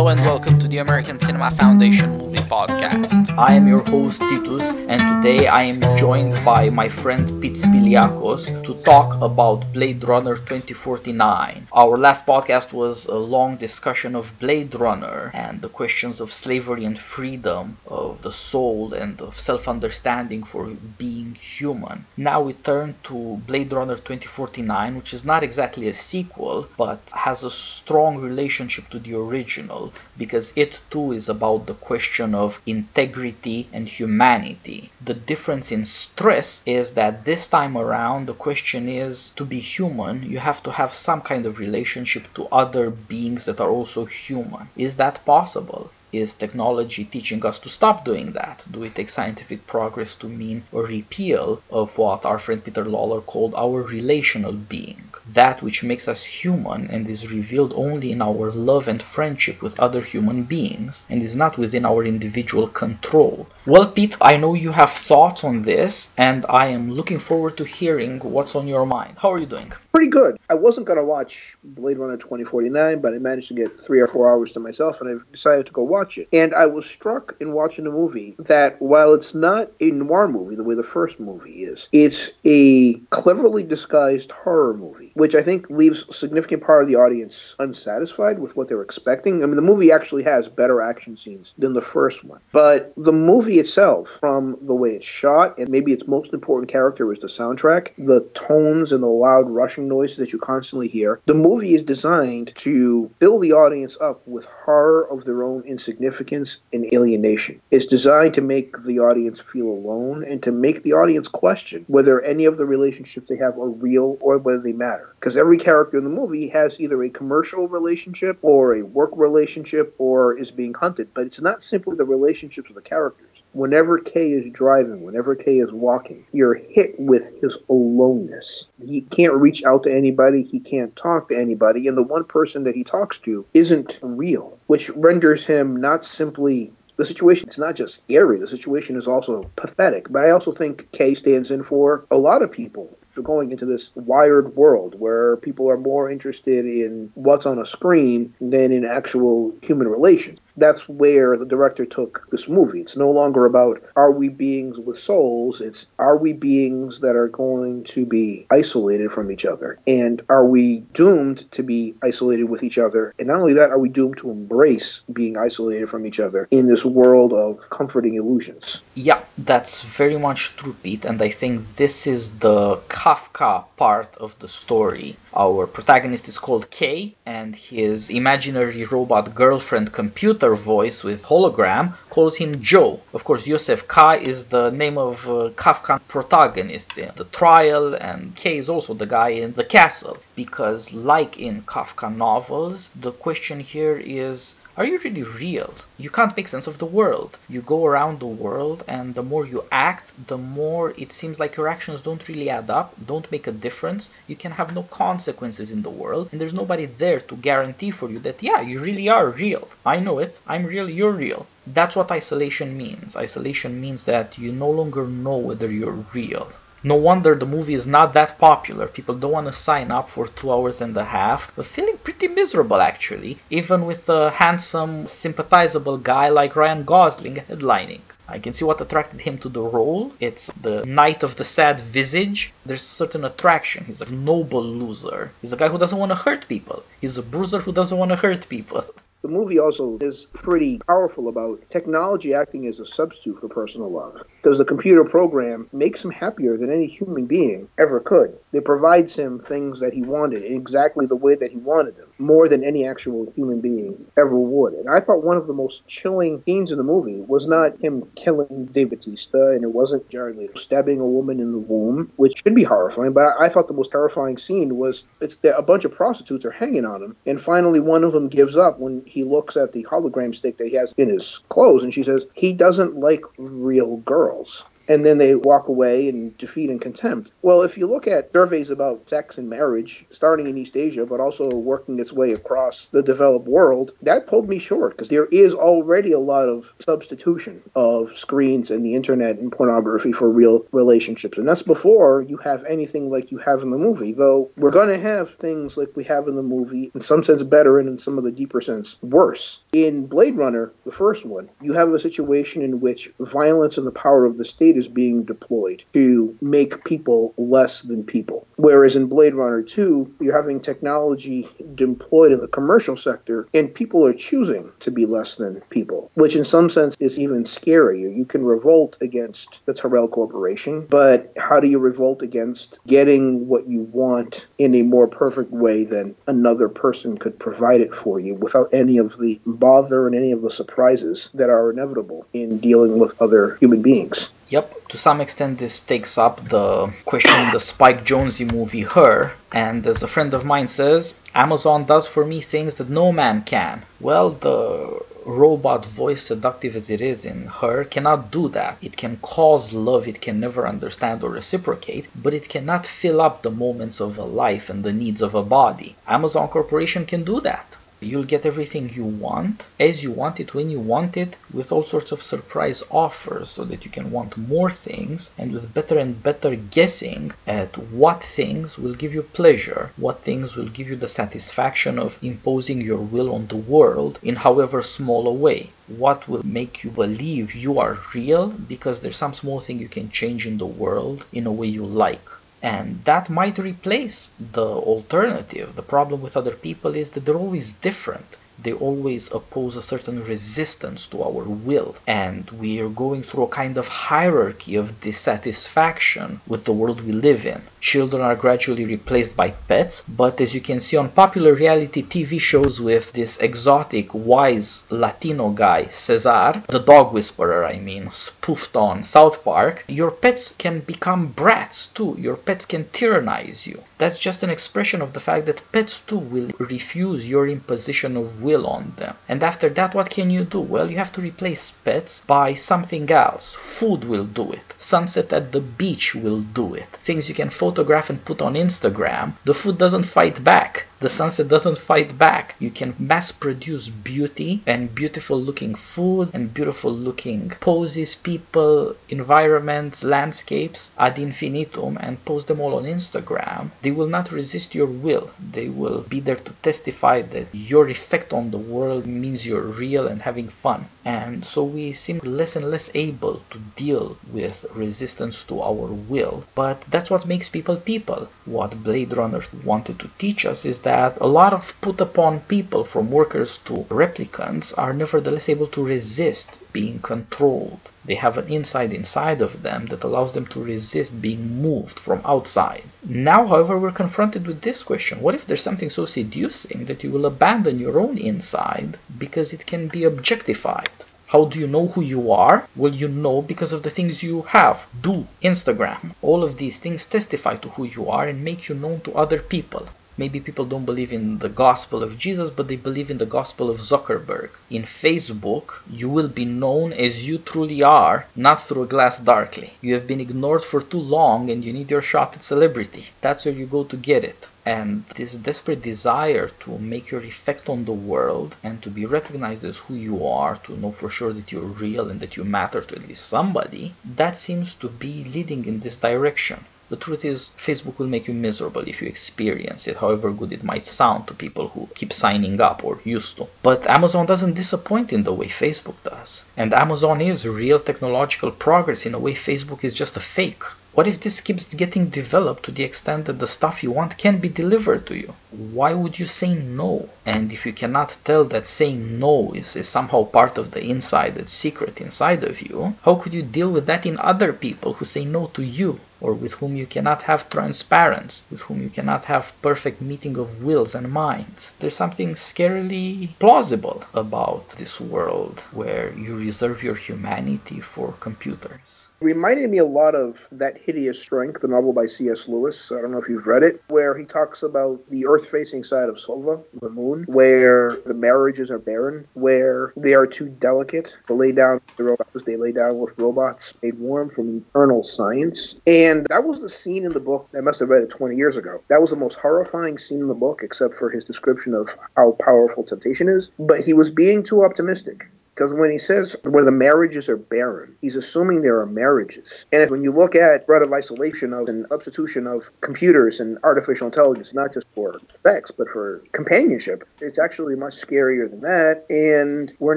Hello and welcome to the American Cinema Foundation Movie Podcast. I am your host Titus, and today I am joined by my friend Pete Spiliakos to talk about Blade Runner 2049. Our last podcast was a long discussion of Blade Runner and the questions of slavery and freedom, of the soul and of self understanding for being human. Now we turn to Blade Runner 2049, which is not exactly a sequel but has a strong relationship to the original because it too is about the question of integrity and humanity. The difference in stress is that this time around the question is to be human, you have to have some kind of relationship to other beings that are also human. Is that possible? Is technology teaching us to stop doing that? Do we take scientific progress to mean a repeal of what our friend Peter Lawler called our relational being? That which makes us human and is revealed only in our love and friendship with other human beings and is not within our individual control. Well, Pete, I know you have thoughts on this and I am looking forward to hearing what's on your mind. How are you doing? Pretty good. I wasn't going to watch Blade Runner 2049, but I managed to get three or four hours to myself and I decided to go watch it. And I was struck in watching the movie that while it's not a noir movie the way the first movie is, it's a cleverly disguised horror movie, which I think leaves a significant part of the audience unsatisfied with what they're expecting. I mean, the movie actually has better action scenes than the first one. But the movie itself, from the way it's shot, and maybe its most important character is the soundtrack, the tones and the loud rushing noise that you constantly hear, the movie is designed to build the audience up with horror of their own insignificance and alienation. It's designed to make the audience feel alone and to make the audience question whether any of the relationships they have are real or whether they matter. Because every character in the movie has either a commercial relationship or a work relationship or is being hunted, but it's not simply the relationships of the characters. Whenever Kay is driving, whenever Kay is walking, you're hit with his aloneness. He can't reach out to anybody, he can't talk to anybody, and the one person that he talks to isn't real, which renders him not simply the situation it's not just scary the situation is also pathetic but i also think k stands in for a lot of people we're going into this wired world where people are more interested in what's on a screen than in actual human relations. That's where the director took this movie. It's no longer about are we beings with souls, it's are we beings that are going to be isolated from each other? And are we doomed to be isolated with each other? And not only that, are we doomed to embrace being isolated from each other in this world of comforting illusions? Yeah, that's very much true, Pete, and I think this is the Kafka part of the story. Our protagonist is called Kay, and his imaginary robot girlfriend computer voice with hologram calls him Joe. Of course, Yosef K is the name of uh, Kafka protagonist in the trial, and Kay is also the guy in the castle. Because, like in Kafka novels, the question here is are you really real? You can't make sense of the world. You go around the world, and the more you act, the more it seems like your actions don't really add up, don't make a difference. You can have no consequences in the world, and there's nobody there to guarantee for you that, yeah, you really are real. I know it. I'm real. You're real. That's what isolation means. Isolation means that you no longer know whether you're real. No wonder the movie is not that popular. People don't want to sign up for two hours and a half, but feeling pretty miserable actually, even with a handsome, sympathizable guy like Ryan Gosling headlining. I can see what attracted him to the role. It's the knight of the sad visage. There's a certain attraction. He's a noble loser. He's a guy who doesn't want to hurt people. He's a bruiser who doesn't want to hurt people. The movie also is pretty powerful about technology acting as a substitute for personal love. Because the computer program makes him happier than any human being ever could. It provides him things that he wanted in exactly the way that he wanted them, more than any actual human being ever would. And I thought one of the most chilling scenes in the movie was not him killing Dave Bautista, and it wasn't Jared Leto stabbing a woman in the womb, which should be horrifying, but I thought the most terrifying scene was it's that a bunch of prostitutes are hanging on him, and finally one of them gives up when he looks at the hologram stick that he has in his clothes, and she says, he doesn't like real girls girls and then they walk away in defeat and contempt. Well, if you look at surveys about sex and marriage, starting in East Asia, but also working its way across the developed world, that pulled me short because there is already a lot of substitution of screens and the internet and pornography for real relationships. And that's before you have anything like you have in the movie, though we're going to have things like we have in the movie, in some sense better and in some of the deeper sense worse. In Blade Runner, the first one, you have a situation in which violence and the power of the state is being deployed to make people less than people. Whereas in Blade Runner 2, you're having technology deployed in the commercial sector and people are choosing to be less than people, which in some sense is even scarier. You can revolt against the Tyrell Corporation, but how do you revolt against getting what you want in a more perfect way than another person could provide it for you without any of the bother and any of the surprises that are inevitable in dealing with other human beings? Yep, to some extent, this takes up the question the Spike Jonze movie Her. And as a friend of mine says, Amazon does for me things that no man can. Well, the robot voice, seductive as it is in Her, cannot do that. It can cause love, it can never understand or reciprocate, but it cannot fill up the moments of a life and the needs of a body. Amazon Corporation can do that. You'll get everything you want, as you want it, when you want it, with all sorts of surprise offers so that you can want more things and with better and better guessing at what things will give you pleasure, what things will give you the satisfaction of imposing your will on the world in however small a way. What will make you believe you are real because there's some small thing you can change in the world in a way you like and that might replace the alternative. The problem with other people is that they're always different they always oppose a certain resistance to our will. And we are going through a kind of hierarchy of dissatisfaction with the world we live in. Children are gradually replaced by pets, but as you can see on popular reality TV shows with this exotic, wise Latino guy, Cesar, the dog whisperer, I mean, spoofed on South Park, your pets can become brats too. Your pets can tyrannize you. That's just an expression of the fact that pets too will refuse your imposition of will will on them. And after that, what can you do? Well, you have to replace pets by something else. Food will do it. Sunset at the beach will do it. Things you can photograph and put on Instagram. The food doesn't fight back. The sunset doesn't fight back. You can mass produce beauty and beautiful looking food and beautiful looking poses, people, environments, landscapes ad infinitum and post them all on Instagram. They will not resist your will. They will be there to testify that your effect on the world means you're real and having fun. And so we seem less and less able to deal with resistance to our will. But that's what makes people people. What Blade Runner wanted to teach us is that that a lot of put upon people, from workers to replicants, are nevertheless able to resist being controlled. They have an inside inside of them that allows them to resist being moved from outside. Now, however, we're confronted with this question what if there's something so seducing that you will abandon your own inside because it can be objectified? How do you know who you are? Well, you know because of the things you have, do, Instagram. All of these things testify to who you are and make you known to other people. Maybe people don't believe in the gospel of Jesus, but they believe in the gospel of Zuckerberg. In Facebook, you will be known as you truly are, not through a glass darkly. You have been ignored for too long and you need your shot at celebrity. That's where you go to get it. And this desperate desire to make your effect on the world and to be recognized as who you are, to know for sure that you're real and that you matter to at least somebody, that seems to be leading in this direction. The truth is, Facebook will make you miserable if you experience it, however good it might sound to people who keep signing up or used to. But Amazon doesn't disappoint in the way Facebook does. And Amazon is real technological progress in a way Facebook is just a fake. What if this keeps getting developed to the extent that the stuff you want can be delivered to you? Why would you say no? And if you cannot tell that saying no is, is somehow part of the inside, that secret inside of you, how could you deal with that in other people who say no to you? Or with whom you cannot have transparency, with whom you cannot have perfect meeting of wills and minds. There's something scarily plausible about this world where you reserve your humanity for computers reminded me a lot of That Hideous Strength, the novel by C.S. Lewis. I don't know if you've read it, where he talks about the earth facing side of Sulva, the moon, where the marriages are barren, where they are too delicate to lay down the robots. They lay down with robots made warm from eternal science. And that was the scene in the book. I must have read it 20 years ago. That was the most horrifying scene in the book, except for his description of how powerful temptation is. But he was being too optimistic. Because when he says where the marriages are barren, he's assuming there are marriages. And when you look at threat of isolation of and substitution of computers and artificial intelligence, not just for sex, but for companionship, it's actually much scarier than that. And we're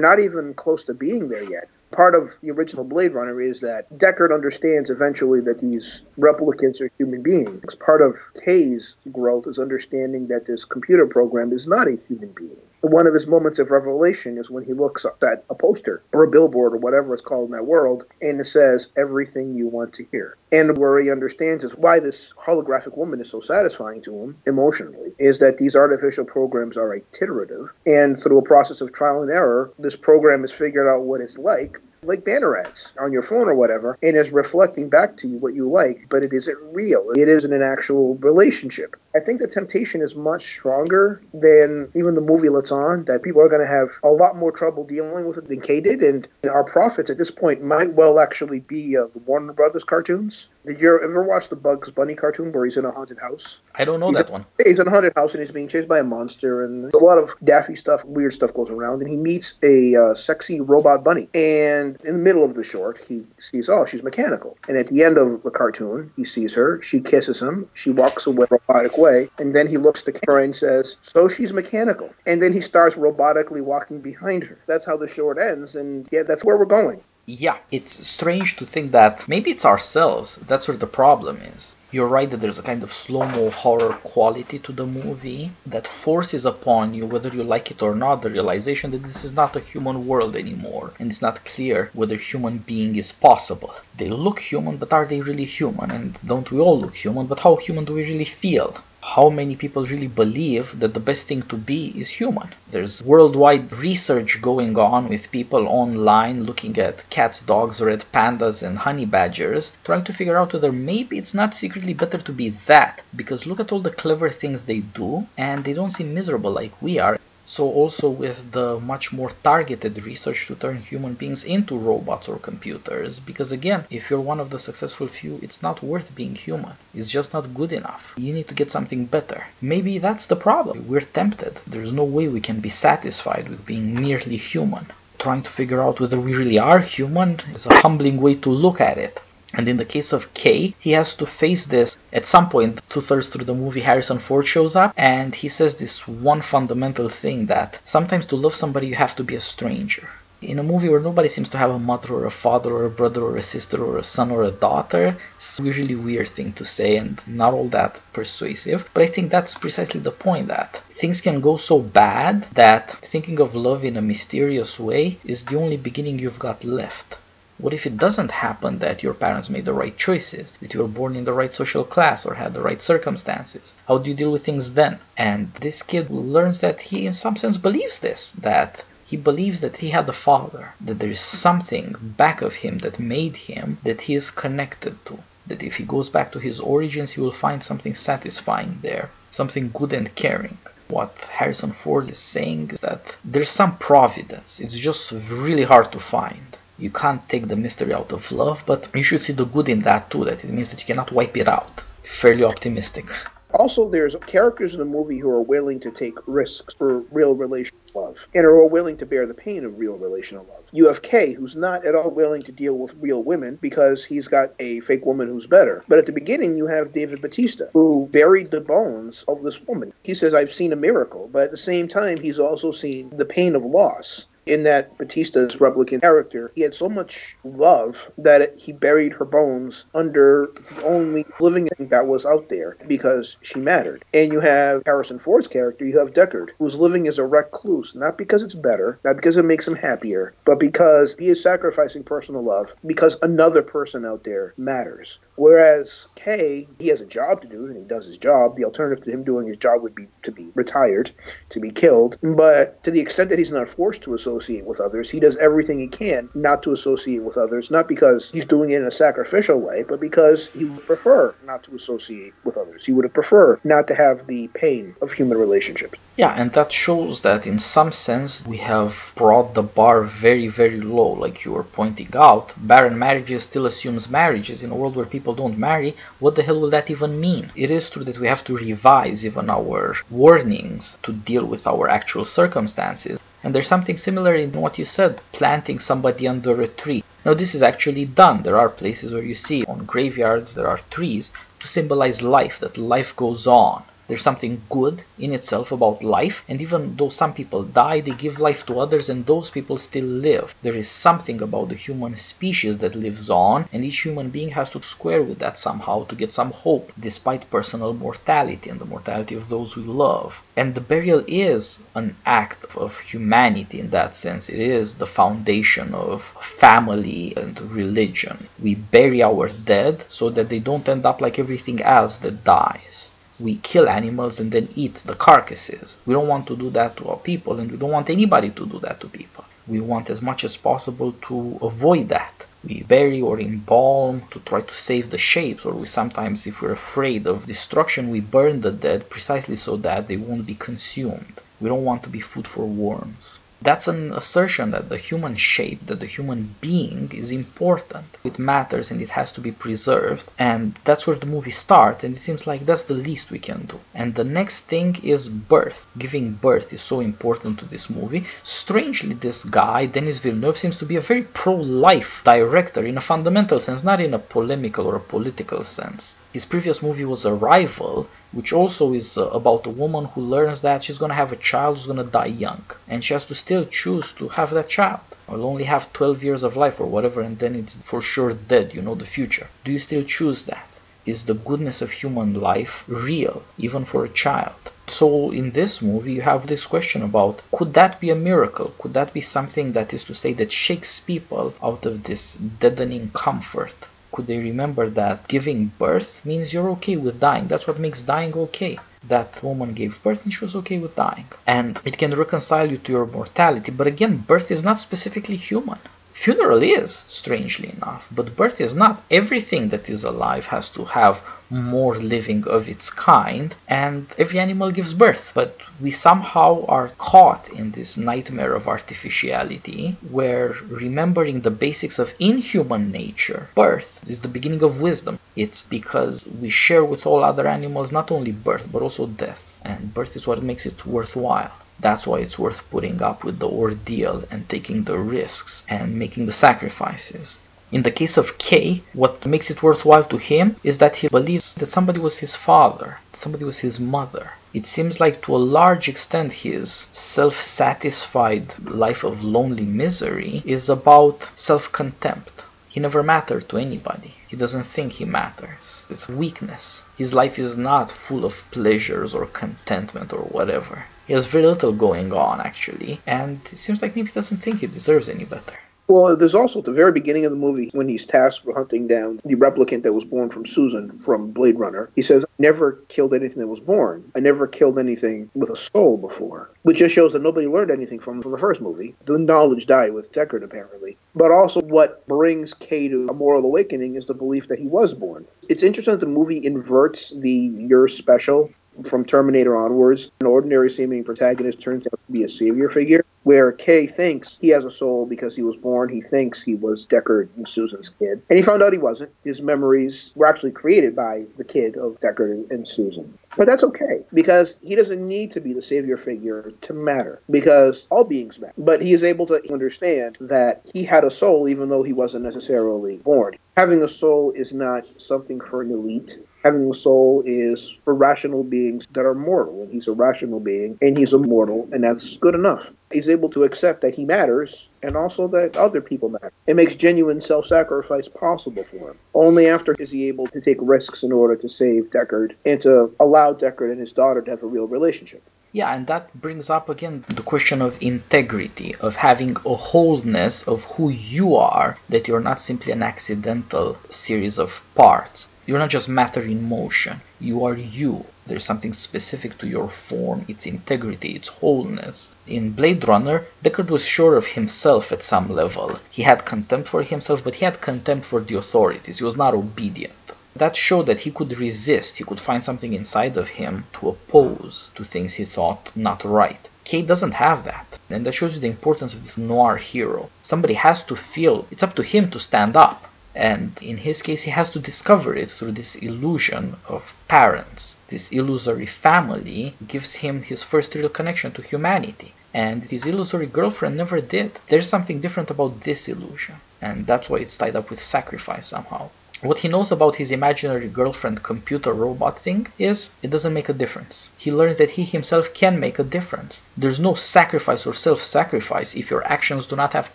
not even close to being there yet part of the original Blade Runner is that Deckard understands eventually that these replicants are human beings. Part of K's growth is understanding that this computer program is not a human being one of his moments of revelation is when he looks up at a poster or a billboard or whatever it's called in that world and it says everything you want to hear and where he understands is why this holographic woman is so satisfying to him emotionally is that these artificial programs are iterative and through a process of trial and error this program has figured out what it's like like banner ads on your phone or whatever, and is reflecting back to you what you like, but it isn't real. It isn't an actual relationship. I think the temptation is much stronger than even the movie lets on, that people are going to have a lot more trouble dealing with it than K did, and our prophets at this point might well actually be uh, the Warner Brothers cartoons. Did you ever watch the Bugs Bunny cartoon where he's in a haunted house? I don't know he's that a, one. He's in a haunted house and he's being chased by a monster, and a lot of daffy stuff, weird stuff goes around, and he meets a uh, sexy robot bunny. And in the middle of the short, he sees, oh, she's mechanical. And at the end of the cartoon, he sees her, she kisses him, she walks away robotic way, and then he looks at the camera and says, so she's mechanical. And then he starts robotically walking behind her. That's how the short ends, and yeah, that's where we're going yeah, it's strange to think that maybe it's ourselves. That's where the problem is. You're right that there's a kind of slow mo horror quality to the movie that forces upon you, whether you like it or not, the realization that this is not a human world anymore, and it's not clear whether human being is possible. They look human, but are they really human? And don't we all look human? But how human do we really feel? How many people really believe that the best thing to be is human. There's worldwide research going on with people online looking at cats, dogs, red pandas, and honey badgers, trying to figure out whether maybe it's not secretly better to be that. Because look at all the clever things they do, and they don't seem miserable like we are. So also with the much more targeted research to turn human beings into robots or computers because again, if you're one of the successful few, it's not worth being human. It's just not good enough. You need to get something better. Maybe that's the problem. We're tempted. There's no way we can be satisfied with being merely human. Trying to figure out whether we really are human is a humbling way to look at it. And in the case of K, he has to face this at some point. Two thirds through the movie, Harrison Ford shows up and he says this one fundamental thing that sometimes to love somebody you have to be a stranger. In a movie where nobody seems to have a mother or a father or a brother or a sister or a son or a daughter, it's a really weird thing to say and not all that persuasive. But I think that's precisely the point that things can go so bad that thinking of love in a mysterious way is the only beginning you've got left. What if it doesn't happen that your parents made the right choices, that you were born in the right social class or had the right circumstances? How do you deal with things then? And this kid learns that he, in some sense, believes this that he believes that he had a father, that there is something back of him that made him that he is connected to. That if he goes back to his origins, he will find something satisfying there, something good and caring what Harrison Ford is saying is that there's some providence. It's just really hard to find you can't take the mystery out of love, but you should see the good in that too, that it means that you cannot wipe it out. Fairly optimistic. Also, there's characters in the movie who are willing to take risks for real relational love and are willing to bear the pain of real relational love. You have K, who's not at all willing to deal with real women because he's got a fake woman who's better. But at the beginning, you have David Bautista, who buried the bones of this woman. He says, I've seen a miracle, but at the same time, he's also seen the pain of loss in that Bautista's replicant character, he had so much love that he buried her bones under the only living thing that was out there because she mattered. And you have Harrison Ford's character, you have Deckard, who's living as a recluse, not because it's better, not because it makes him happier, but because he is sacrificing personal love because another person out there matters. Whereas Kay, he has a job to do and he does his job. The alternative to him doing his job would be to be retired, to be killed. But to the extent that he's not forced to associate with others, he does everything he can not to associate with others, not because he's doing it in a sacrificial way, but because he would prefer not to associate with others. He would preferred not to have the pain of human relationships. Yeah, and that shows that in some sense we have brought the bar very, very low, like you were pointing out. Barren marriages still assumes marriages in a world where people don't marry. What the hell will that even mean? It is true that we have to revise even our warnings to deal with our actual circumstances. And there's something similar in what you said, planting somebody under a tree. Now, this is actually done. There are places where you see on graveyards there are trees to symbolize life, that life goes on. There's something good in itself about life, and even though some people die, they give life to others, and those people still live. There is something about the human species that lives on, and each human being has to square with that somehow to get some hope, despite personal mortality and the mortality of those we love. And the burial is an act of humanity in that sense. It is the foundation of family and religion. We bury our dead so that they don't end up like everything else that dies we kill animals and then eat the carcasses. We don't want to do that to our people, and we don't want anybody to do that to people. We want as much as possible to avoid that. We bury or embalm to try to save the shapes, or we sometimes, if we're afraid of destruction, we burn the dead precisely so that they won't be consumed. We don't want to be food for worms. That's an assertion that the human shape, that the human being is important. It matters and it has to be preserved. And that's where the movie starts, and it seems like that's the least we can do. And the next thing is birth. Giving birth is so important to this movie. Strangely, this guy, Denis Villeneuve, seems to be a very pro life director in a fundamental sense, not in a polemical or a political sense. His previous movie was Arrival, which also is uh, about a woman who learns that she's to have a child who's to die young and she has to still choose to have that child. Will only have 12 years of life or whatever and then it's for sure dead you know the future. Do you still choose that? Is the goodness of human life real even for a child? So in this movie you have this question about could that be a miracle? Could that be something that is to say that shakes people out of this deadening comfort could they remember that giving birth means you're okay with dying? That's what makes dying okay. That woman gave birth and she was okay with dying. And it can reconcile you to your mortality. But again, birth is not specifically human. Funeral is, strangely enough, but birth is not. Everything that is alive has to have more living of its kind, and every animal gives birth. But we somehow are caught in this nightmare of artificiality where remembering the basics of inhuman nature, birth, is the beginning of wisdom. It's because we share with all other animals not only birth but also death, and birth is what makes it worthwhile. That's why it's worth putting up with the ordeal and taking the risks and making the sacrifices. In the case of K, what makes it worthwhile to him is that he believes that somebody was his father, somebody was his mother. It seems like to a large extent his self satisfied life of lonely misery is about self contempt. He never mattered to anybody. He doesn't think he matters. It's weakness. His life is not full of pleasures or contentment or whatever. He has very little going on, actually, and it seems like maybe he doesn't think he deserves any better. Well, there's also at the very beginning of the movie when he's tasked with hunting down the replicant that was born from Susan from Blade Runner. He says, I never killed anything that was born. I never killed anything with a soul before. Which just shows that nobody learned anything from, from the first movie. The knowledge died with Deckard, apparently. But also, what brings Kay to a moral awakening is the belief that he was born. It's interesting that the movie inverts the You're Special from Terminator onwards, an ordinary seeming protagonist turns out to be a savior figure, where Kay thinks he has a soul because he was born. He thinks he was Deckard and Susan's kid. And he found out he wasn't. His memories were actually created by the kid of Deckard and Susan. But that's okay because he doesn't need to be the savior figure to matter because all beings matter. But he is able to understand that he had a soul even though he wasn't necessarily born. Having a soul is not something for an elite having a soul is for rational beings that are mortal, and he's a rational being, and he's immortal, and that's good enough. He's able to accept that he matters, and also that other people matter. It makes genuine self-sacrifice possible for him. Only after is he able to take risks in order to save Deckard and to allow Deckard and his daughter to have a real relationship. Yeah, and that brings up again the question of integrity, of having a wholeness of who you are, that you're not simply an accidental series of parts. You're not just matter in motion. You are you. There's something specific to your form, its integrity, its wholeness. In Blade Runner, Deckard was sure of himself at some level. He had contempt for himself, but he had contempt for the authorities. He was not obedient. That showed that he could resist, he could find something inside of him to oppose to things he thought not right. Kay doesn't have that. And that shows you the importance of this noir hero. Somebody has to feel it's up to him to stand up. And in his case, he has to discover it through this illusion of parents. This illusory family gives him his first real connection to humanity. And his illusory girlfriend never did. There's something different about this illusion. And that's why it's tied up with sacrifice somehow. What he knows about his imaginary girlfriend computer robot thing is it doesn't make a difference. He learns that he himself can make a difference. There's no sacrifice or self sacrifice if your actions do not have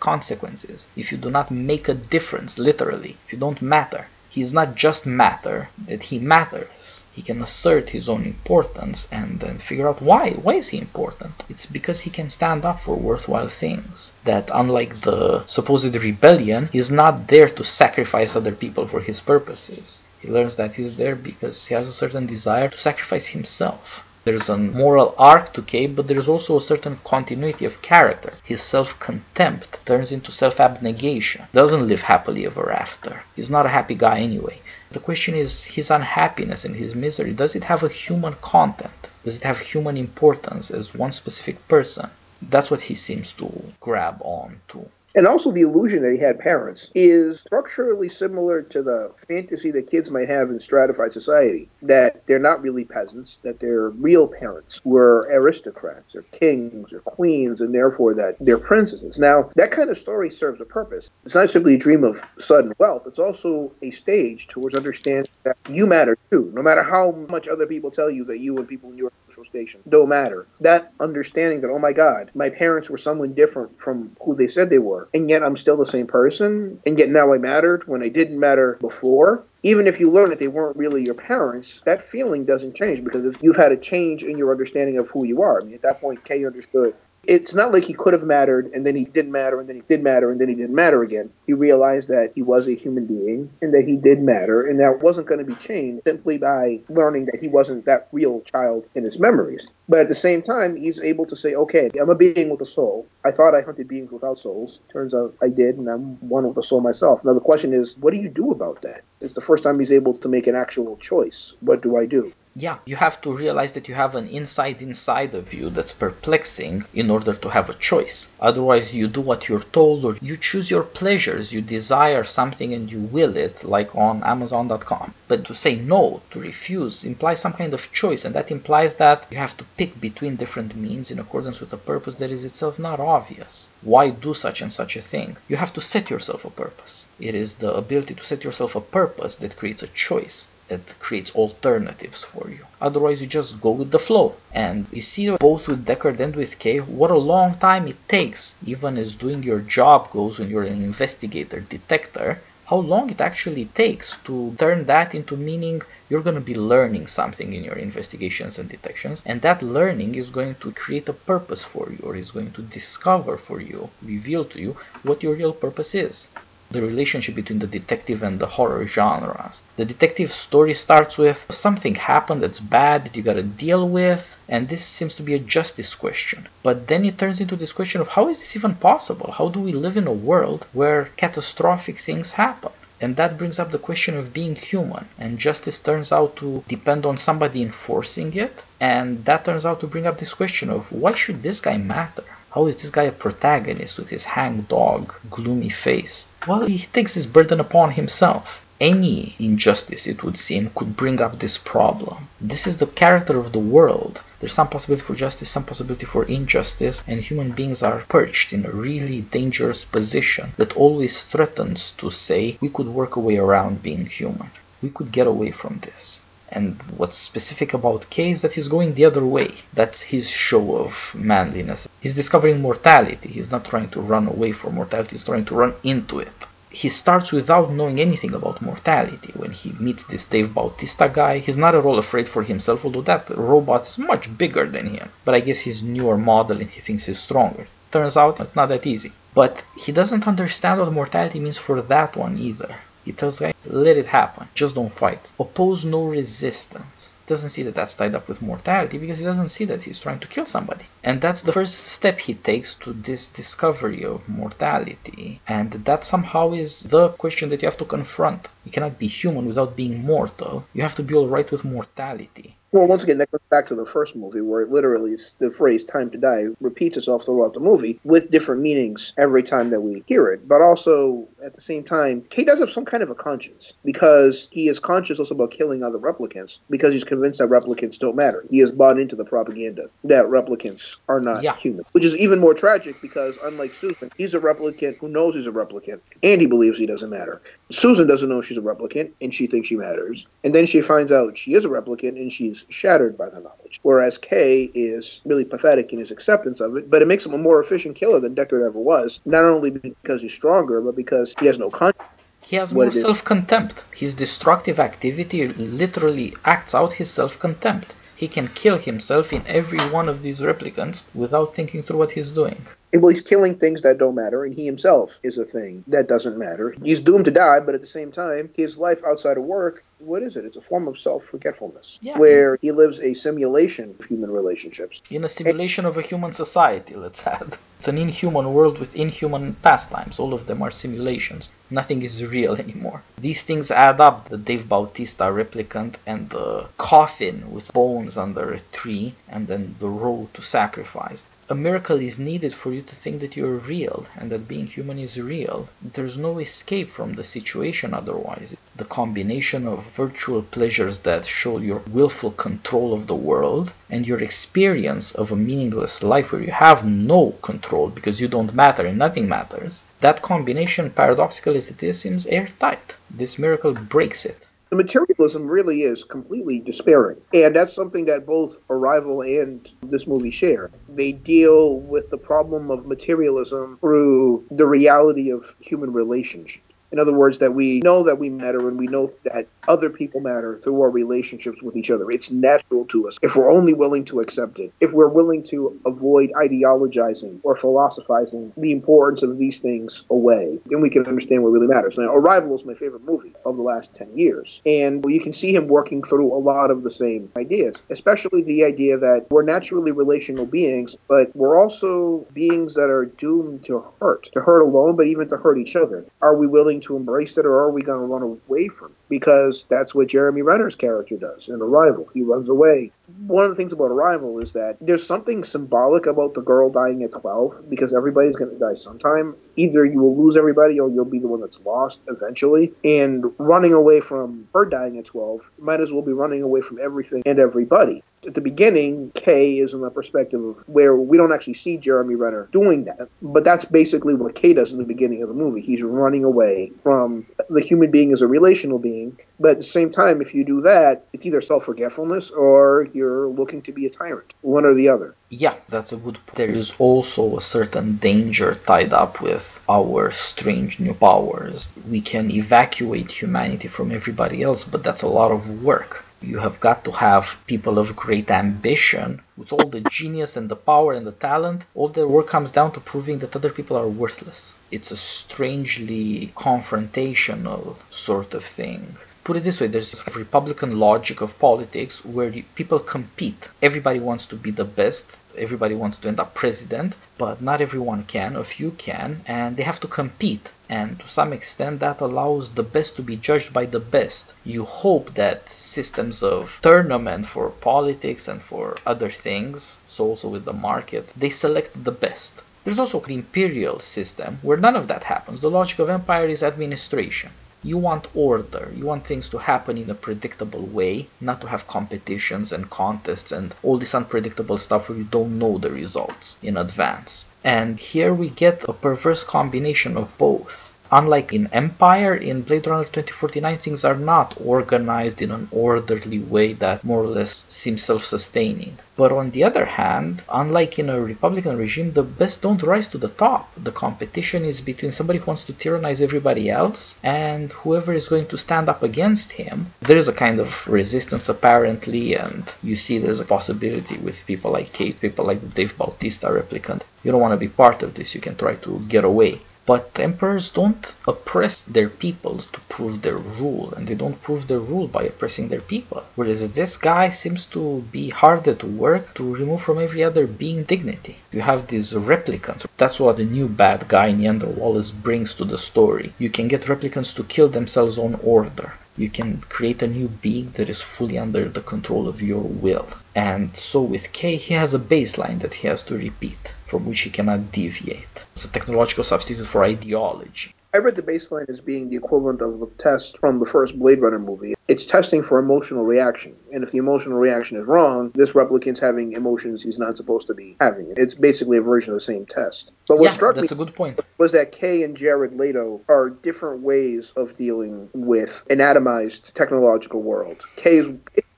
consequences, if you do not make a difference, literally, if you don't matter. He is not just matter, that he matters. He can assert his own importance and then figure out why. Why is he important? It's because he can stand up for worthwhile things. That unlike the supposed rebellion, he's not there to sacrifice other people for his purposes. He learns that he's there because he has a certain desire to sacrifice himself. There's a moral arc to Kay, but there's also a certain continuity of character. His self-contempt turns into self-abnegation. Doesn't live happily ever after. He's not a happy guy anyway. The question is his unhappiness and his misery. Does it have a human content? Does it have human importance as one specific person? That's what he seems to grab on to. And also, the illusion that he had parents is structurally similar to the fantasy that kids might have in stratified society that they're not really peasants, that their real parents were aristocrats or kings or queens, and therefore that they're princesses. Now, that kind of story serves a purpose. It's not simply a dream of sudden wealth, it's also a stage towards understanding that you matter too, no matter how much other people tell you that you and people in your social station don't matter. That understanding that, oh my God, my parents were someone different from who they said they were and yet I'm still the same person, and yet now I mattered when I didn't matter before. Even if you learn that they weren't really your parents, that feeling doesn't change because if you've had a change in your understanding of who you are. I mean, at that point, Kay understood it's not like he could have mattered and then he didn't matter and then he did matter and then he didn't matter again. He realized that he was a human being and that he did matter and that wasn't going to be changed simply by learning that he wasn't that real child in his memories. But at the same time, he's able to say, okay, I'm a being with a soul. I thought I hunted beings without souls. Turns out I did, and I'm one with a soul myself. Now the question is, what do you do about that? It's the first time he's able to make an actual choice. What do I do? Yeah, you have to realize that you have an inside inside of you that's perplexing in order to have a choice. Otherwise, you do what you're told or you choose your pleasures. You desire something and you will it, like on Amazon.com. But to say no, to refuse, implies some kind of choice, and that implies that you have to pick between different means in accordance with a purpose that is itself not obvious. Why do such and such a thing? You have to set yourself a purpose. It is the ability to set yourself a purpose that creates a choice that creates alternatives for you. Otherwise, you just go with the flow. And you see, both with Deckard and with Kay, what a long time it takes, even as doing your job goes when you're an investigator, detector, how long it actually takes to turn that into meaning you're going to be learning something in your investigations and detections and that learning is going to create a purpose for you or is going to discover for you reveal to you what your real purpose is the relationship between the detective and the horror genres. The detective story starts with something happened that's bad that you gotta deal with, and this seems to be a justice question. But then it turns into this question of how is this even possible? How do we live in a world where catastrophic things happen? And that brings up the question of being human. And justice turns out to depend on somebody enforcing it. And that turns out to bring up this question of why should this guy matter? How is this guy a protagonist with his hangdog, gloomy face? Well, he takes this burden upon himself. Any injustice, it would seem, could bring up this problem. This is the character of the world. There's some possibility for justice, some possibility for injustice, and human beings are perched in a really dangerous position that always threatens to say we could work a way around being human. We could get away from this. And what's specific about K is that he's going the other way. That's his show of manliness. He's discovering mortality. He's not trying to run away from mortality, he's trying to run into it he starts without knowing anything about mortality. When he meets this Dave Bautista guy, he's not at all afraid for himself, although that robot is much bigger than him. But I guess he's newer model and he thinks he's stronger. Turns out it's not that easy. But he doesn't understand what mortality means for that one either. He tells the guy, let it happen, just don't fight. Oppose no resistance doesn't see that that's tied up with mortality because he doesn't see that he's trying to kill somebody. And that's the first step he takes to this discovery of mortality. And that somehow is the question that you have to confront. You cannot be human without being mortal. You have to be alright with mortality. Well, once again, that goes back to the first movie where it literally the phrase "time to die" repeats itself throughout the movie with different meanings every time that we hear it. But also at the same time, K does have some kind of a conscience because he is conscious also about killing other replicants because he's convinced that replicants don't matter. He has bought into the propaganda that replicants are not Yeah. human, which is even more tragic because unlike Susan, he's a replicant who knows he's a replicant and he believes he doesn't matter. Susan doesn't know she's a replicant and she thinks she matters, and then she finds out she is a replicant and she's shattered by the knowledge. Whereas K is really pathetic in his acceptance of it, but it makes him a more efficient killer than Deckard ever was. Not only because he's stronger, but because he has no conscience. He has more self contempt. His destructive activity literally acts out his self contempt. He can kill himself in every one of these replicants without thinking through what he's doing. Well, he's killing things that don't matter, and he himself is a thing that doesn't matter. He's doomed to die, but at the same time, his life outside of work, what is it? It's a form of self forgetfulness, Yeah. where he lives a simulation of human relationships. In a simulation of a human society, let's add. It's an inhuman world with inhuman pastimes. All of them are simulations. Nothing is real anymore. These things add up the Dave Bautista replicant and the coffin with bones under a tree, and then the road to sacrifice. A miracle is needed for you to think that you're real and that being human is real. There's no escape from the situation otherwise. The combination of virtual pleasures that show your willful control of the world and your experience of a meaningless life where you have no control because you don't matter and nothing matters. That combination, paradoxical as it is, seems airtight. This miracle breaks it. The materialism really is completely despairing. And that's something that both Arrival and this movie share. They deal with the problem of materialism through the reality of human relationships. In other words, that we know that we matter and we know that other people matter through our relationships with each other. It's natural to us if we're only willing to accept it. If we're willing to avoid ideologizing or philosophizing the importance of these things away, then we can understand what really matters. Now, Arrival is my favorite movie of the last 10 years. And you can see him working through a lot of the same ideas, especially the idea that we're naturally relational beings, but we're also beings that are doomed to hurt, to hurt alone, but even to hurt each other. Are we willing to embrace it or are we going to run away from it? Because that's what Jeremy Renner's character does in Arrival. He runs away. One of the things about Arrival is that there's something symbolic about the girl dying at 12 because everybody's going to die sometime. Either you will lose everybody or you'll be the one that's lost eventually. And running away from her dying at 12 might as well be running away from everything and everybody. At the beginning, Kay is in the perspective of where we don't actually see Jeremy Renner doing that, but that's basically what Kay does in the beginning of the movie. He's running away from the human being as a relational being, but at the same time, if you do that, it's either self forgetfulness or you're looking to be a tyrant, one or the other. Yeah, that's a good point. There is also a certain danger tied up with our strange new powers. We can evacuate humanity from everybody else, but that's a lot of work. You have got to have people of great ambition with all the genius and the power and the talent. All their work comes down to proving that other people are worthless. It's a strangely confrontational sort of thing put it this way there's this republican logic of politics where people compete. Everybody wants to be the best. Everybody wants to end up president but not everyone can a few can and they have to compete. And to some extent that allows the best to be judged by the best. You hope that systems of tournament for politics and for other things so also with the market they select the best. There's also the imperial system where none of that happens. The logic of empire is administration you want order. You want things to happen in a predictable way, not to have competitions and contests and all this unpredictable stuff where you don't know the results in advance. And here we get a perverse combination of both. Unlike in Empire, in Blade Runner 2049, things are not organized in an orderly way that more or less seems self sustaining. But on the other hand, unlike in a Republican regime, the best don't rise to the top. The competition is between somebody who wants to tyrannize everybody else and whoever is going to stand up against him. There is a kind of resistance apparently, and you see there's a possibility with people like Kate, people like the Dave Bautista replicant. You don't want to be part of this, you can try to get away. But emperors don't oppress their people to prove their rule, and they don't prove their rule by oppressing their people. Whereas this guy seems to be harder to work to remove from every other being dignity. You have these replicants. That's what the new bad guy Niander Wallace brings to the story. You can get replicants to kill themselves on order. You can create a new being that is fully under the control of your will. And so with K, he has a baseline that he has to repeat from which he cannot deviate. It's a technological substitute for ideology. I read the baseline as being the equivalent of the test from the first Blade Runner movie. It's testing for emotional reaction. And if the emotional reaction is wrong, this replicant's having emotions he's not supposed to be having. It's basically a version of the same test. But what yeah, struck that's me a good point. was that Kay and Jared Leto are different ways of dealing with an atomized technological world. Kay's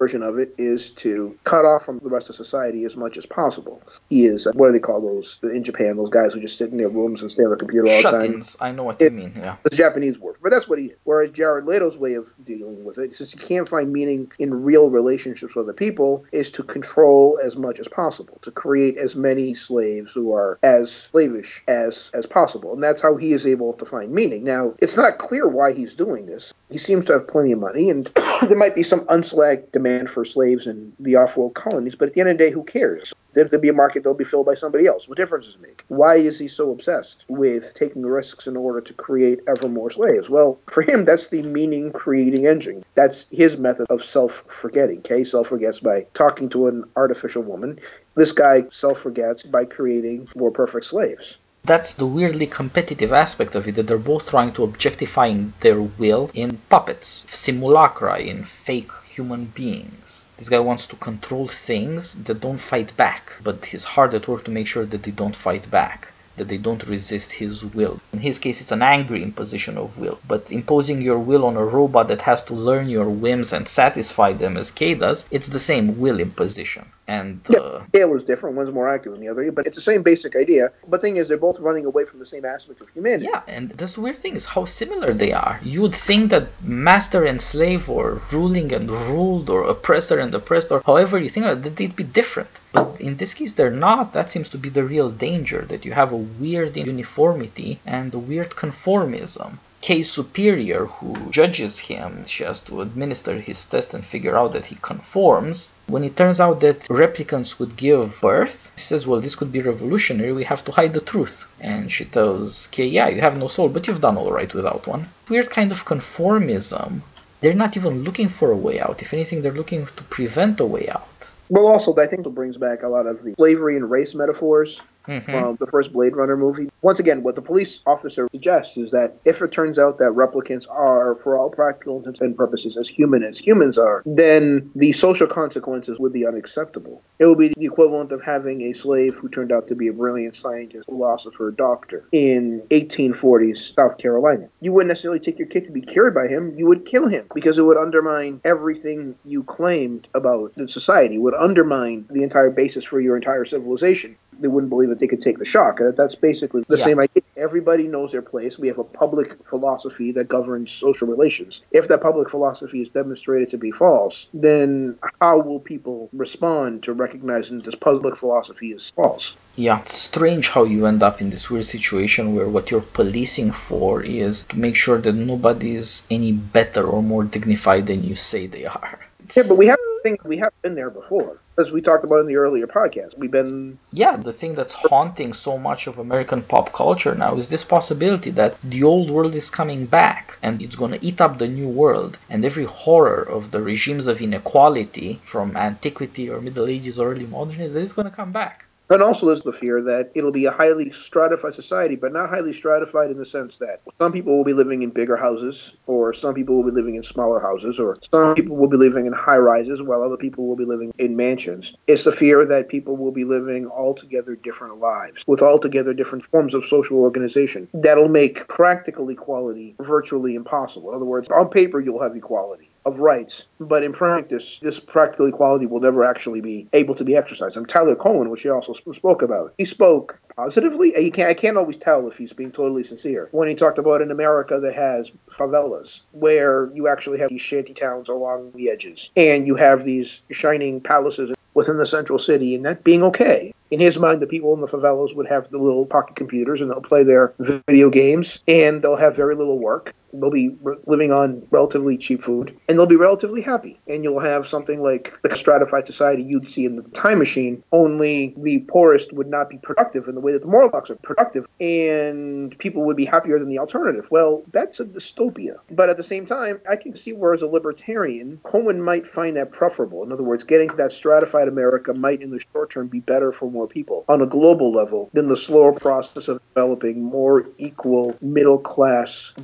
version of it is to cut off from the rest of society as much as possible. He is, uh, what do they call those in Japan, those guys who just sit in their rooms and stay on the computer all the time? I know what you mean. Yeah. the Japanese word, but that's what he is. Whereas Jared Leto's way of dealing with it, since he can't find meaning in real relationships with other people, is to control as much as possible, to create as many slaves who are as slavish as as possible, and that's how he is able to find meaning. Now, it's not clear why he's doing this. He seems to have plenty of money, and there might be some unslacked demand for slaves in the off-world colonies, but at the end of the day, who cares? If there'll be a market, they'll be filled by somebody else. What difference does it make? Why is he so obsessed with taking risks in order to create ever more slaves? Well, for him, that's the meaning creating engine. That's his method of self forgetting. Okay, self forgets by talking to an artificial woman. This guy self forgets by creating more perfect slaves. That's the weirdly competitive aspect of it that they're both trying to objectify their will in puppets, simulacra, in fake human beings. This guy wants to control things that don't fight back, but he's hard at work to make sure that they don't fight back. That they don't resist his will. In his case, it's an angry imposition of will, but imposing your will on a robot that has to learn your whims and satisfy them as K does, it's the same will imposition. And uh, Yeah, scale is different. One's more active than the other, but it's the same basic idea. But thing is, they're both running away from the same aspect of humanity. Yeah, and that's the weird thing is how similar they are. You would think that master and slave, or ruling and ruled, or oppressor and oppressed, or however you think of it, that they'd be different. But in this case, they're not. That seems to be the real danger that you have a weird uniformity and weird conformism. K's superior, who judges him, she has to administer his test and figure out that he conforms. When it turns out that replicants would give birth, she says, Well, this could be revolutionary, we have to hide the truth. And she tells K, Yeah, you have no soul, but you've done alright without one. Weird kind of conformism. They're not even looking for a way out. If anything, they're looking to prevent a way out. Well, also, I think it brings back a lot of the slavery and race metaphors Mhm. from the first Blade Runner movie. Once again, what the police officer suggests is that if it turns out that replicants are, for all practical intents and purposes, as human as humans are, then the social consequences would be unacceptable. It would be the equivalent of having a slave who turned out to be a brilliant scientist, philosopher, doctor in 1840s South Carolina. You wouldn't necessarily take your kid to be cured by him, you would kill him because it would undermine everything you claimed about the society, would undermine the entire basis for your entire civilization they wouldn't believe that they could take the shock. That's basically the Yeah. same idea. Everybody knows their place. We have a public philosophy that governs social relations. If that public philosophy is demonstrated to be false, then how will people respond to recognizing this public philosophy is false? Yeah, it's strange how you end up in this weird situation where what you're policing for is to make sure that nobody is any better or more dignified than you say they are. Yeah, but we have think we have been there before, as we talked about in the earlier podcast. We've been Yeah, the thing that's haunting so much of American pop culture now is this possibility that the old world is coming back and it's going to eat up the new world. And every horror of the regimes of inequality from antiquity or Middle Ages or early modernism is going to come back. And also there's the fear that it'll be a highly stratified society, but not highly stratified in the sense that some people will be living in bigger houses, or some people will be living in smaller houses, or some people will be living in high rises while other people will be living in mansions. It's the fear that people will be living altogether different lives with altogether different forms of social organization. That'll make practical equality virtually impossible. In other words, on paper you'll have equality of rights, but in practice, this practical equality will never actually be able to be exercised. And Tyler Cowen, which he also spoke about, he spoke positively. Can't, I can't always tell if he's being totally sincere when he talked about an America that has favelas, where you actually have these shanty towns along the edges, and you have these shining palaces within the central city, and that being okay. In his mind, the people in the favelas would have the little pocket computers and they'll play their video games and they'll have very little work. They'll be re- living on relatively cheap food and they'll be relatively happy. And you'll have something like the stratified society you'd see in the time machine, only the poorest would not be productive in the way that the Morlocks are productive and people would be happier than the alternative. Well, that's a dystopia. But at the same time, I can see where, as a libertarian, Cowen might find that preferable. In other words, getting to that stratified America might, in the short term, be better for more people on a global level than the slower process of developing more equal middle class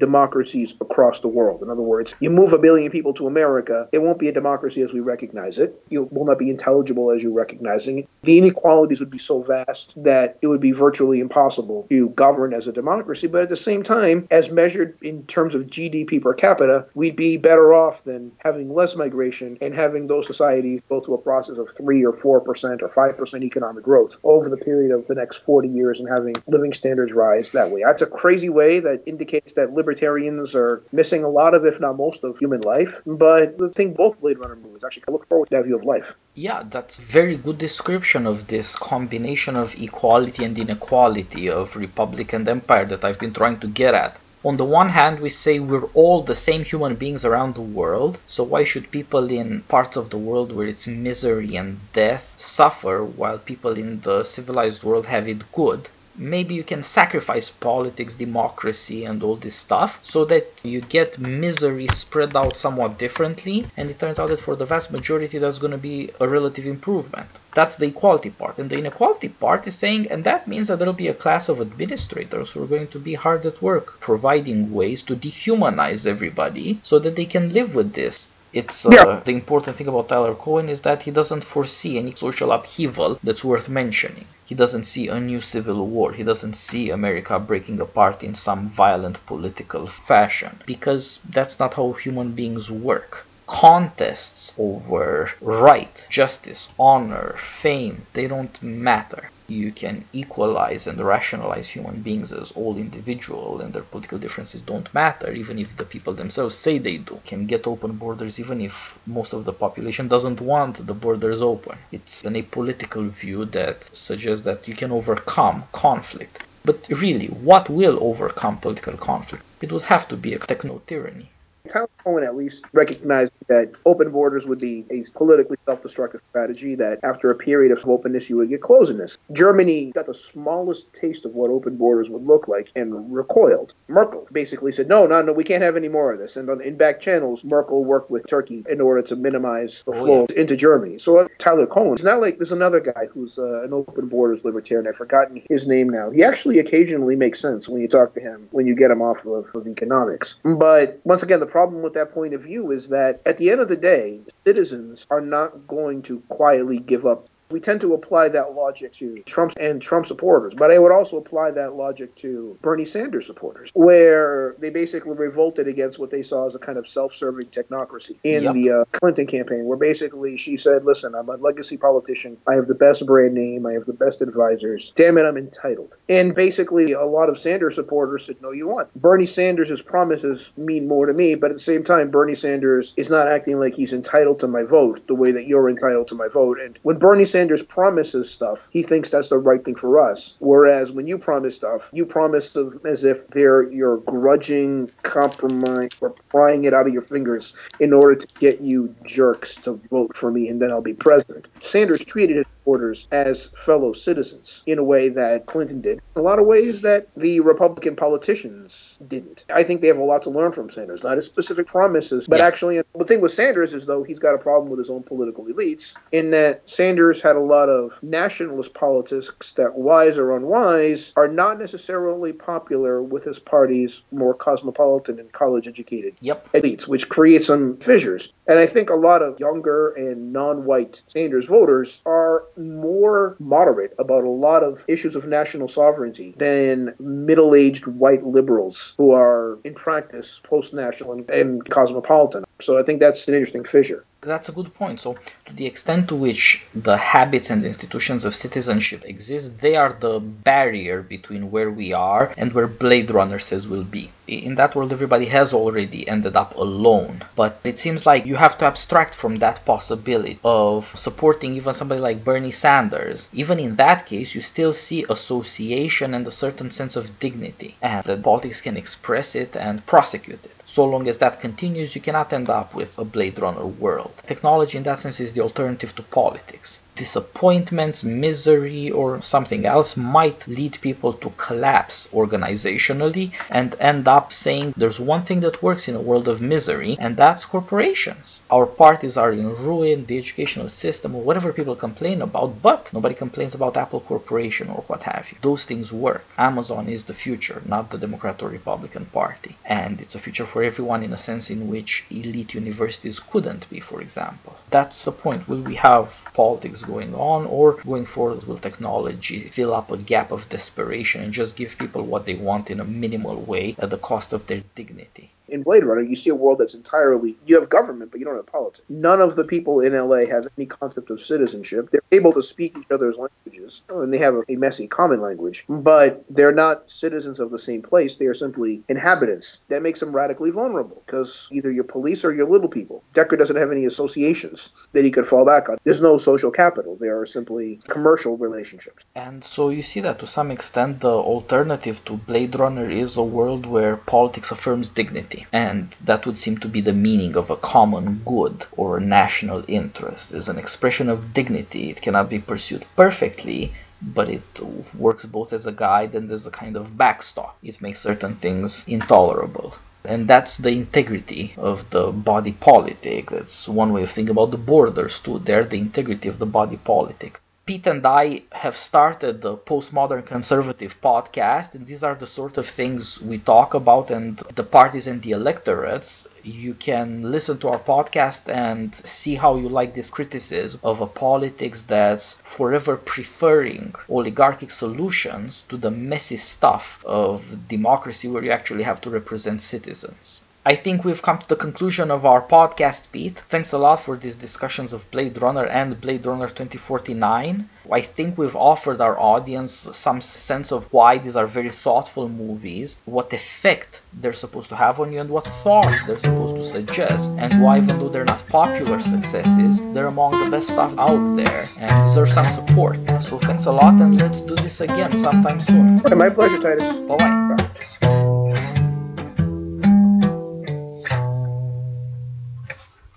democracies across the world. In other words, you move a billion people to America, it won't be a democracy as we recognize it. It will not be intelligible as you're recognizing it. The inequalities would be so vast that it would be virtually impossible to govern as a democracy. But at the same time, as measured in terms of GDP per capita, we'd be better off than having less migration and having those societies go through a process of three or four percent or five percent economic growth over the period of the next 40 years and having living standards rise that way. That's a crazy way that indicates that libertarians are missing a lot of, if not most, of human life. But the thing both Blade Runner movies actually I look forward to that view of life. Yeah, that's a very good description of this combination of equality and inequality of Republic and Empire that I've been trying to get at. On the one hand, we say we're all the same human beings around the world, so why should people in parts of the world where it's misery and death suffer while people in the civilized world have it good? Maybe you can sacrifice politics, democracy, and all this stuff so that you get misery spread out somewhat differently, and it turns out that for the vast majority, that's going to be a relative improvement. That's the equality part. And the inequality part is saying, and that means that there'll be a class of administrators who are going to be hard at work, providing ways to dehumanize everybody so that they can live with this. It's uh, Yeah. the important thing about Tyler Cowen is that he doesn't foresee any social upheaval that's worth mentioning. He doesn't see a new civil war. He doesn't see America breaking apart in some violent political fashion because that's not how human beings work. Contests over right, justice, honor, fame, they don't matter. You can equalize and rationalize human beings as all individual and their political differences don't matter, even if the people themselves say they do. Can get open borders even if most of the population doesn't want the borders open. It's an apolitical view that suggests that you can overcome conflict. But really, what will overcome political conflict? It would have to be a techno tyranny. Tyler Cowen at least recognized that open borders would be a politically self-destructive strategy. That after a period of openness, you would get closedness. Germany got the smallest taste of what open borders would look like and recoiled. Merkel basically said, "No, no, no, we can't have any more of this." And on, in back channels, Merkel worked with Turkey in order to minimize the Oh, flow into Germany. So uh, Tyler Cowen, it's not like there's another guy who's uh, an open borders libertarian. I've forgotten his name now. He actually occasionally makes sense when you talk to him when you get him off of, of economics. But once again, the problem with that point of view is that at the end of the day, citizens are not going to quietly give up. We tend to apply that logic to Trump and Trump supporters, but I would also apply that logic to Bernie Sanders supporters, where they basically revolted against what they saw as a kind of self-serving technocracy in Yep. the uh, Clinton campaign, where basically she said, "Listen, I'm a legacy politician. I have the best brand name. I have the best advisors. Damn it, I'm entitled." And basically, a lot of Sanders supporters said, "No, you want." Bernie Sanders' promises mean more to me, but at the same time, Bernie Sanders is not acting like he's entitled to my vote the way that you're entitled to my vote. And when Bernie Sanders promises stuff, he thinks that's the right thing for us. Whereas when you promise stuff, you promise them as if they're your grudging compromise or prying it out of your fingers in order to get you jerks to vote for me and then I'll be president. Sanders treated his supporters as fellow citizens in a way that Clinton did. In a lot of ways that the Republican politicians didn't. I think they have a lot to learn from Sanders, not his specific promises, but Yeah. actually the thing with Sanders is though he's got a problem with his own political elites in that Sanders had a lot of nationalist politics that wise or unwise are not necessarily popular with his party's more cosmopolitan and college educated Yep. elites, which creates some fissures. And I think a lot of younger and non-white Sanders voters are more moderate about a lot of issues of national sovereignty than middle-aged white liberals who are in practice post-national and, and cosmopolitan. So I think that's an interesting fissure. That's a good point. So, to the extent to which the habits and institutions of citizenship exist, they are the barrier between where we are and where Blade Runner says we'll be. In that world, everybody has already ended up alone. But it seems like you have to abstract from that possibility of supporting even somebody like Bernie Sanders. Even in that case, you still see association and a certain sense of dignity, and that politics can express it and prosecute it. So long as that continues, you cannot end up with a Blade Runner world. Technology, in that sense, is the alternative to politics. Disappointments, misery, or something else might lead people to collapse organizationally and end up saying there's one thing that works in a world of misery, and that's corporations. Our parties are in ruin, the educational system, whatever people complain about, but nobody complains about Apple Corporation or what have you. Those things work. Amazon is the future, not the Democrat or Republican Party. And it's a future for everyone in a sense in which elite universities couldn't be, for example. That's the point. Will we have politics going on, or going forward, will technology fill up a gap of desperation and just give people what they want in a minimal way at the cost of their dignity? In Blade Runner, you see a world that's entirely you have government, but you don't have politics. None of the people in LA have any concept of citizenship. They're able to speak each other's languages, and they have a, messy common language, but they're not citizens of the same place. They are simply inhabitants. That makes them radically vulnerable because either you're police or you're little people. Deckard doesn't have any associations that he could fall back on. There's no social capital. There are simply commercial relationships. And so you see that to some extent the alternative to Blade Runner is a world where politics affirms dignity. And that would seem to be the meaning of a common good or a national interest. Is an expression of dignity. It cannot be pursued perfectly, but it works both as a guide and as a kind of backstop. It makes certain things intolerable. And that's the integrity of the body politic. That's one way of thinking about the borders too. They're the integrity of the body politic. Pete and I have started the Postmodern Conservative podcast, and these are the sort of things we talk about, and the parties and the electorates. You can listen to our podcast and see how you like this criticism of a politics that's forever preferring oligarchic solutions to the messy stuff of democracy where you actually have to represent citizens. I think we've come to the conclusion of our podcast, Pete. Thanks a lot for these discussions of Blade Runner and Blade Runner 2049. I think we've offered our audience some sense of why these are very thoughtful movies, what effect they're supposed to have on you, and what thoughts they're supposed to suggest, and why, even though they're not popular successes, they're among the best stuff out there and deserve some support. So thanks a lot, and let's do this again sometime soon. My pleasure, Titus. Bye bye.